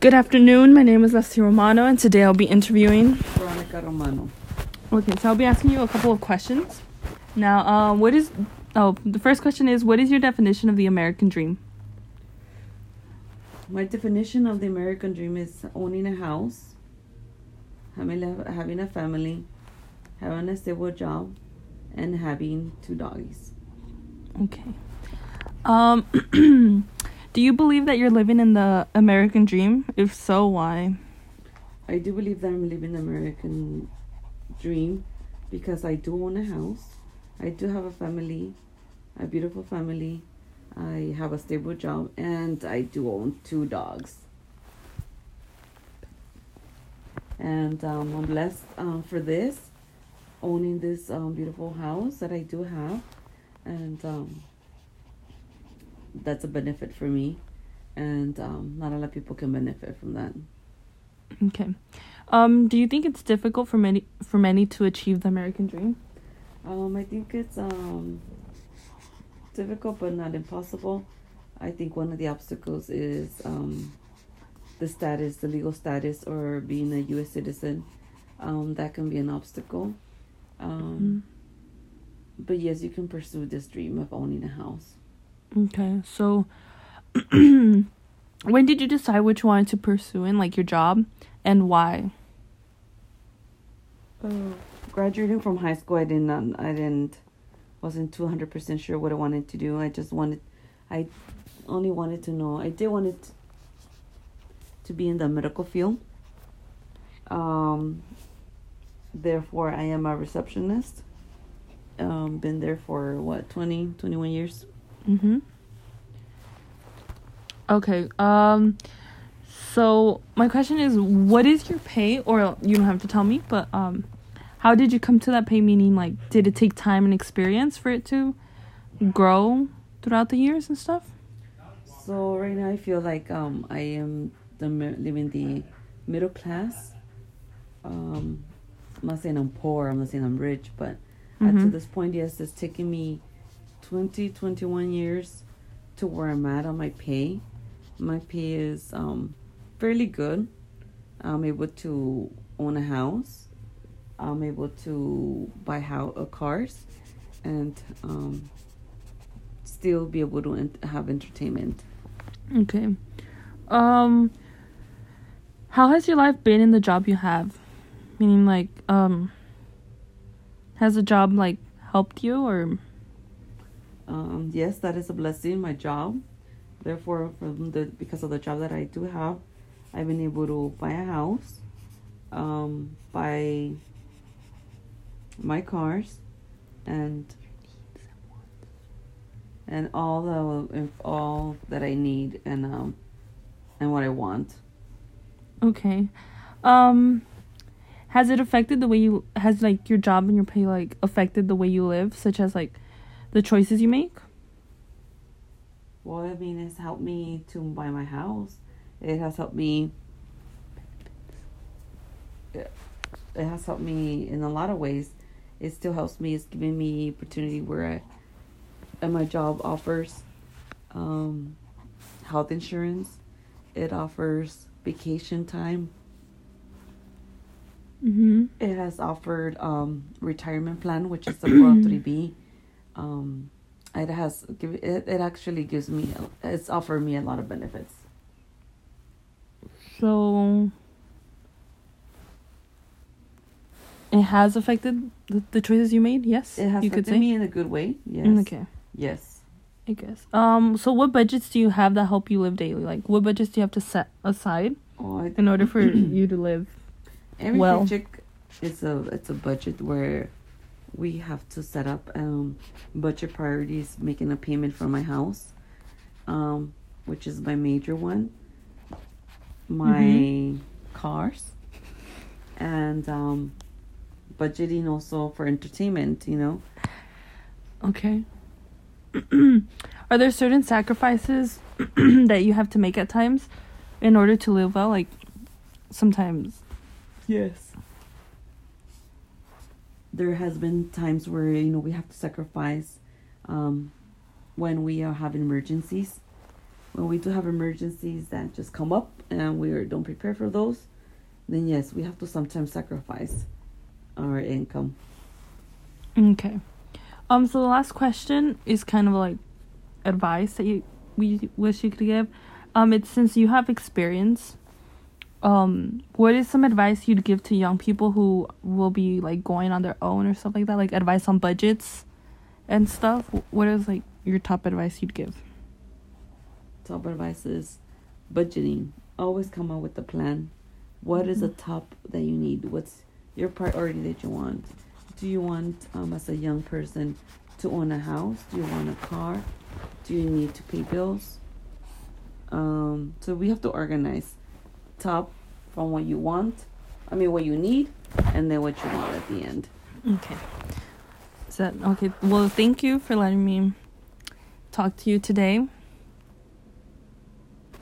Good afternoon. My name is Leslie Romano, and today I'll be interviewing. Veronica Romano. Okay, so I'll be asking you a couple of questions. Now, uh, what is? Oh, the first question is, what is your definition of the American dream? My definition of the American dream is owning a house, having a, having a family, having a stable job, and having two doggies. Okay. Um, do you believe that you're living in the American dream? If so, why? I do believe that I'm living the American dream because I do own a house. I do have a family, a beautiful family. I have a stable job, and I do own two dogs. And um, I'm blessed uh, for this, owning this um, beautiful house that I do have, and um, that's a benefit for me. And um, not a lot of people can benefit from that. Okay. Um, do you think it's difficult for many for many to achieve the American dream? Um, I think it's um difficult but not impossible. I think one of the obstacles is um the status, the legal status, or being a U.S. citizen. Um, that can be an obstacle. Um, But yes, you can pursue this dream of owning a house. Okay, so when did you decide which one to pursue in, like your job, and why? Uh, graduating from high school, I didn't. I didn't. Wasn't two hundred percent sure what I wanted to do. I just wanted. I only wanted to know. I did wanted to be in the medical field. Um. Therefore, I am a receptionist. Um, been there for what 20, 21 years. Mm-hmm. Okay. Um. So my question is, what is your pay? Or you don't have to tell me, but um, how did you come to that pay? Meaning, like, did it take time and experience for it to grow throughout the years and stuff? So right now, I feel like um I am the living the middle class. Um, I'm not saying I'm poor. I'm not saying I'm rich, but at to this point, yes, it's taking me 20, 21 years to where I'm at on my pay. My pay is um fairly good. I'm able to own a house. I'm able to buy how uh, cars, and um, still be able to ent- have entertainment. Okay. Um how has your life been in the job you have? Meaning like um has the job like helped you or Um, yes, that is a blessing. My job, therefore, from the because of the job that I do have, I've been able to buy a house, um, buy my cars, and and all the all that I need and um and what I want. okay. Um has it affected the way you has like your job and your pay like affected the way you live such as like the choices you make? Well, I mean, it's helped me to buy my house. It has helped me. It has helped me in a lot of ways. It still helps me. It's giving me opportunity where I, and my job offers, um, health insurance. It offers vacation time. Mhm. It has offered um retirement plan, which is the 403b. Um, it has give it. It actually gives me. It's offered me a lot of benefits. So it has affected the, the choices you made? Yes. It has you could affected say. me in a good way. Yes. Mm, Okay. Yes. I guess. Um. So, what budgets do you have that help you live daily? Like, what budgets do you have to set aside Oh, in order for you to live? every well- paycheck is a it's a budget where we have to set up um budget priorities, making a payment for my house, um, which is my major one. My Mhm. cars, and um, budgeting also for entertainment. You know. Okay. Are there certain sacrifices that you have to make at times in order to live well? Like, sometimes. Yes. There has been times where you know we have to sacrifice um, when we are have emergencies. when we do have emergencies that just come up and we don't prepare for those, then yes, we have to sometimes sacrifice our income. Okay. Um. So the last question is kind of like advice that you we wish you could give. Um. It's since you have experience. Um. What is some advice you'd give to young people who will be like going on their own or stuff like that? Like advice on budgets, and stuff. What is like your top advice you'd give? Top advice is budgeting. Always come up with a plan. What is the Mhm. top that you need? What's your priority that you want? Do you want, um, as a young person, to own a house? Do you want a car? Do you need to pay bills? Um, so we have to organize top from what you want, I mean, what you need, and then what you want at the end. Okay. That okay? Well, thank you for letting me talk to you today.